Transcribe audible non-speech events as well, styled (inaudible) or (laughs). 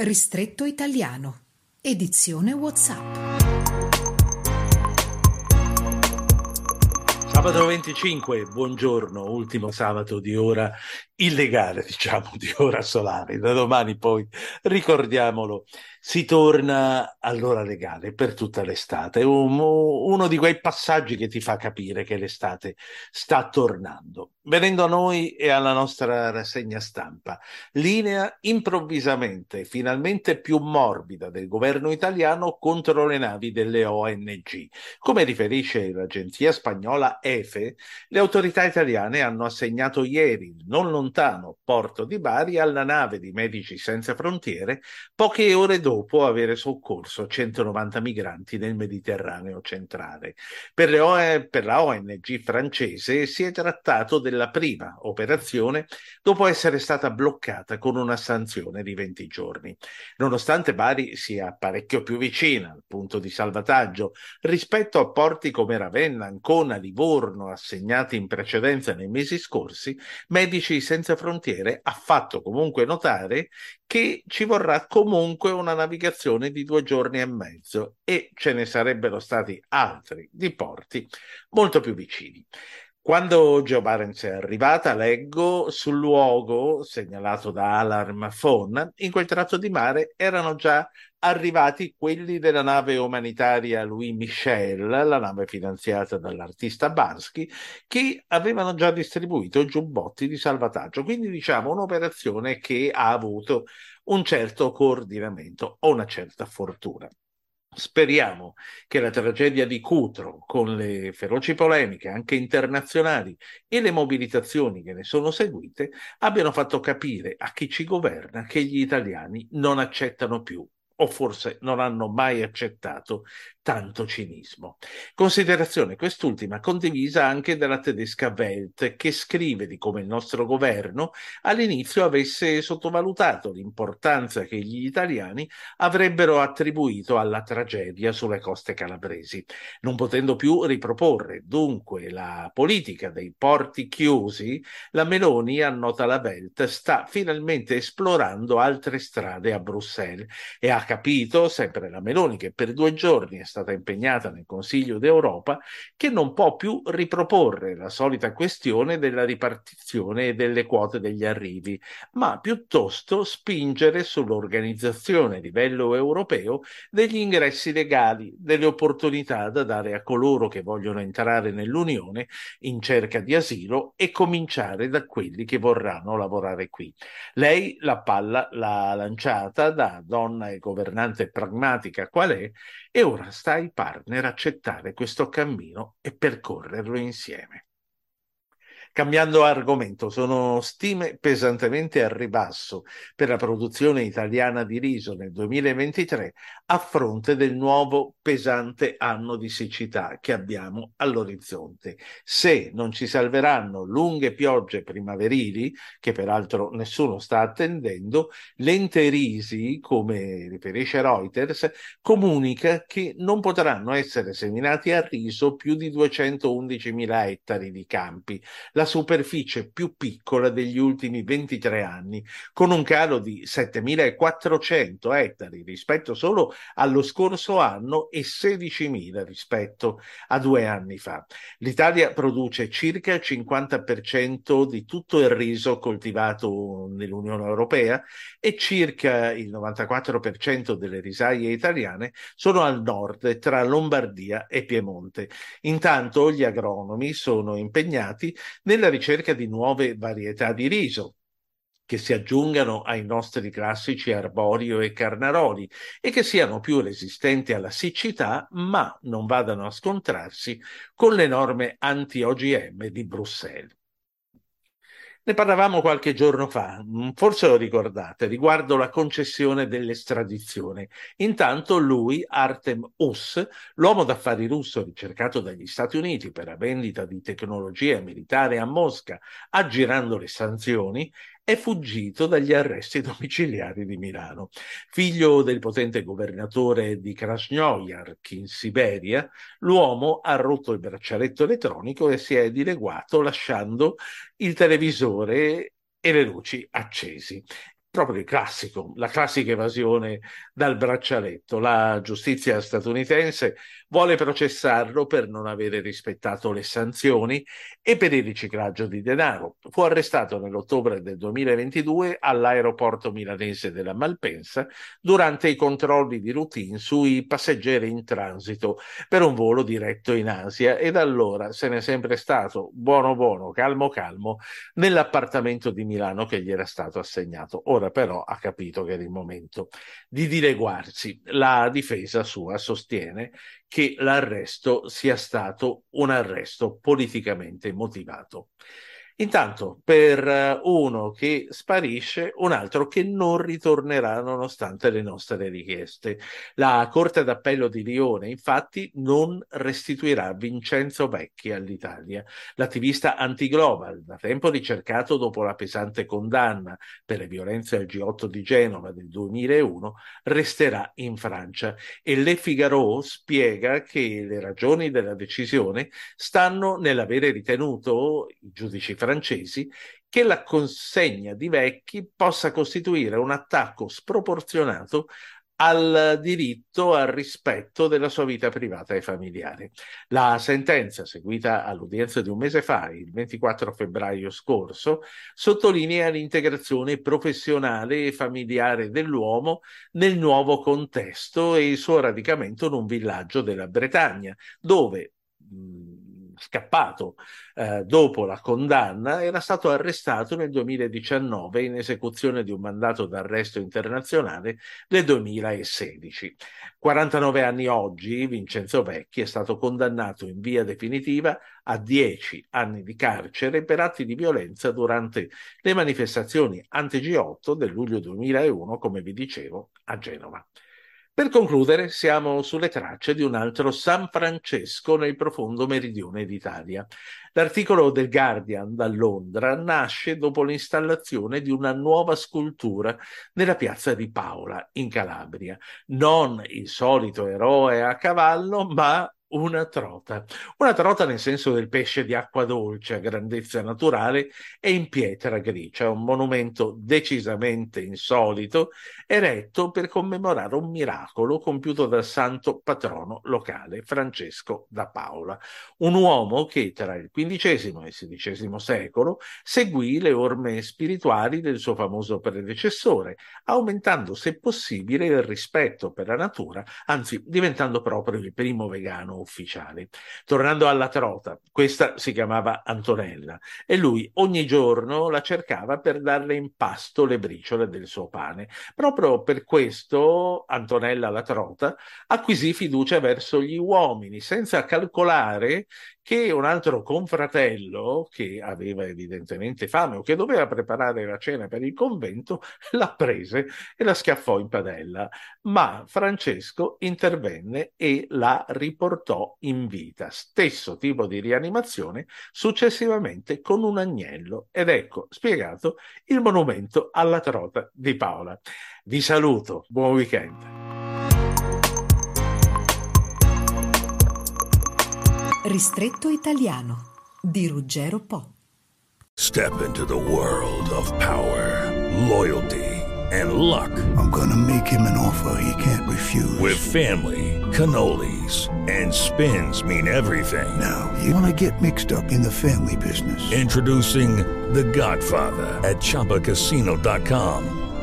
Ristretto italiano. Edizione WhatsApp. Sabato 25, buongiorno, ultimo sabato di ora illegale, diciamo, di ora solare. Da domani poi, ricordiamolo, si torna all'ora legale per tutta l'estate. Un, uno di quei passaggi che ti fa capire che l'estate sta tornando. Venendo a noi e alla nostra rassegna stampa, linea improvvisamente, finalmente più morbida del governo italiano contro le navi delle ONG. Come riferisce l'agenzia spagnola EFE, le autorità italiane hanno assegnato ieri, non lontano porto di Bari, alla nave di Medici Senza Frontiere, poche ore dopo avere soccorso 190 migranti nel Mediterraneo centrale. Per, OE, per la ONG francese si è trattato della prima operazione dopo essere stata bloccata con una sanzione di 20 giorni. Nonostante Bari sia parecchio più vicina punto di salvataggio rispetto a porti come Ravenna, Ancona, Livorno, assegnati in precedenza nei mesi scorsi, Medici Senza Frontiere ha fatto comunque notare che ci vorrà comunque una navigazione di due giorni e mezzo e ce ne sarebbero stati altri di porti molto più vicini. Quando Joe Barents è arrivata, leggo sul luogo segnalato da Alarm Phone, in quel tratto di mare erano già arrivati quelli della nave umanitaria Louis Michel, la nave finanziata dall'artista Bansky, che avevano già distribuito giubbotti di salvataggio. Quindi diciamo un'operazione che ha avuto un certo coordinamento o una certa fortuna. Speriamo che la tragedia di Cutro, con le feroci polemiche anche internazionali e le mobilitazioni che ne sono seguite, abbiano fatto capire a chi ci governa che gli italiani non accettano più o forse non hanno mai accettato tanto cinismo. Considerazione quest'ultima condivisa anche dalla tedesca Welt, che scrive di come il nostro governo all'inizio avesse sottovalutato l'importanza che gli italiani avrebbero attribuito alla tragedia sulle coste calabresi, non potendo più riproporre dunque la politica dei porti chiusi, la Meloni, annota la Welt, sta finalmente esplorando altre strade a Bruxelles e ha capito, sempre la Meloni, che per due giorni è stata stata impegnata nel Consiglio d'Europa, che non può più riproporre la solita questione della ripartizione delle quote degli arrivi, ma piuttosto spingere sull'organizzazione a livello europeo degli ingressi legali, delle opportunità da dare a coloro che vogliono entrare nell'Unione in cerca di asilo e cominciare da quelli che vorranno lavorare qui. Lei la palla l'ha lanciata da donna e governante pragmatica qual è e ora sta ai partner accettare questo cammino e percorrerlo insieme. Cambiando argomento, sono stime pesantemente a ribasso per la produzione italiana di riso nel 2023 a fronte del nuovo pesante anno di siccità che abbiamo all'orizzonte. Se non ci salveranno lunghe piogge primaverili, che peraltro nessuno sta attendendo, l'ente Risi, come riferisce Reuters, comunica che non potranno essere seminati a riso più di 211.000 ettari di campi. La superficie più piccola degli ultimi 23 anni, con un calo di 7.400 ettari rispetto solo allo scorso anno e 16.000 rispetto a due anni fa. L'Italia produce circa il 50% di tutto il riso coltivato nell'Unione Europea e circa il 94% delle risaie italiane sono al nord tra Lombardia e Piemonte. Intanto gli agronomi sono impegnati nella ricerca di nuove varietà di riso che si aggiungano ai nostri classici arborio e carnaroli e che siano più resistenti alla siccità, ma non vadano a scontrarsi con le norme anti-OGM di Bruxelles. Ne parlavamo qualche giorno fa, mm, forse lo ricordate, riguardo la concessione dell'estradizione. Intanto lui, Artem Us, l'uomo d'affari russo ricercato dagli Stati Uniti per la vendita di tecnologia militare a Mosca, aggirando le sanzioni, è fuggito dagli arresti (laughs) domiciliari di Milano. Figlio del potente governatore di Krasnoyarsk in Siberia, l'uomo ha rotto il braccialetto elettronico e si è dileguato lasciando il televisore e le luci accesi proprio il classico, la classica evasione dal braccialetto. La giustizia statunitense vuole processarlo per non avere rispettato le sanzioni e per il riciclaggio di denaro. Fu arrestato nell'ottobre del 2022 all'aeroporto milanese della Malpensa durante i controlli di routine sui passeggeri in transito per un volo diretto in Asia e da allora se n'è sempre stato buono buono, calmo calmo nell'appartamento di Milano che gli era stato assegnato. Ora però ha capito che era il momento di dileguarsi. La difesa sua sostiene che l'arresto sia stato un arresto politicamente motivato. Intanto, per eh, uno che sparisce, un altro che non ritornerà nonostante le nostre richieste. La Corte d'Appello di Lione, infatti, non restituirà Vincenzo Vecchi all'Italia. L'attivista anti-global, da tempo ricercato dopo la pesante condanna per le violenze al G8 di Genova del 2001, resterà in Francia. E Le Figaro spiega che le ragioni della decisione stanno nell'avere ritenuto i giudici francesi francesi che la consegna di vecchi possa costituire un attacco sproporzionato al diritto al rispetto della sua vita privata e familiare. La sentenza, seguita all'udienza di un mese fa, il 24 febbraio scorso, sottolinea l'integrazione professionale e familiare dell'uomo nel nuovo contesto e il suo radicamento in un villaggio della Bretagna, dove scappato eh, dopo la condanna, era stato arrestato nel 2019 in esecuzione di un mandato d'arresto internazionale nel 2016. 49 anni oggi, Vincenzo Vecchi è stato condannato in via definitiva a 10 anni di carcere per atti di violenza durante le manifestazioni anti-G8 del luglio 2001, come vi dicevo, a Genova. Per concludere, siamo sulle tracce di un altro San Francesco nel profondo meridione d'Italia. L'articolo del Guardian da Londra nasce dopo l'installazione di una nuova scultura nella piazza di Paola, in Calabria. Non il solito eroe a cavallo, ma una trota. Una trota nel senso del pesce di acqua dolce a grandezza naturale e in pietra grigia, un monumento decisamente insolito, eretto per commemorare un miracolo compiuto dal santo patrono locale Francesco da Paola, un uomo che tra il XV e il XVI secolo seguì le orme spirituali del suo famoso predecessore, aumentando se possibile il rispetto per la natura, anzi diventando proprio il primo vegano ufficiale. Tornando alla trota, questa si chiamava Antonella e lui ogni giorno la cercava per darle in pasto le briciole del suo pane. Proprio per questo Antonella la trota acquisì fiducia verso gli uomini senza calcolare che un altro confratello, che aveva evidentemente fame o che doveva preparare la cena per il convento, (laughs) la prese e la schiaffò in padella. Ma Francesco intervenne e la riportò in vita. Stesso tipo di rianimazione successivamente con un agnello. Ed ecco spiegato il monumento alla trota di Paola. Vi saluto, buon weekend. Ristretto italiano di Ruggero Po. Step into the world of power, loyalty and luck. I'm gonna make him an offer he can't refuse. With family, cannolis and spins mean everything. Now, you wanna get mixed up in the family business. Introducing The Godfather at chapacasino.com.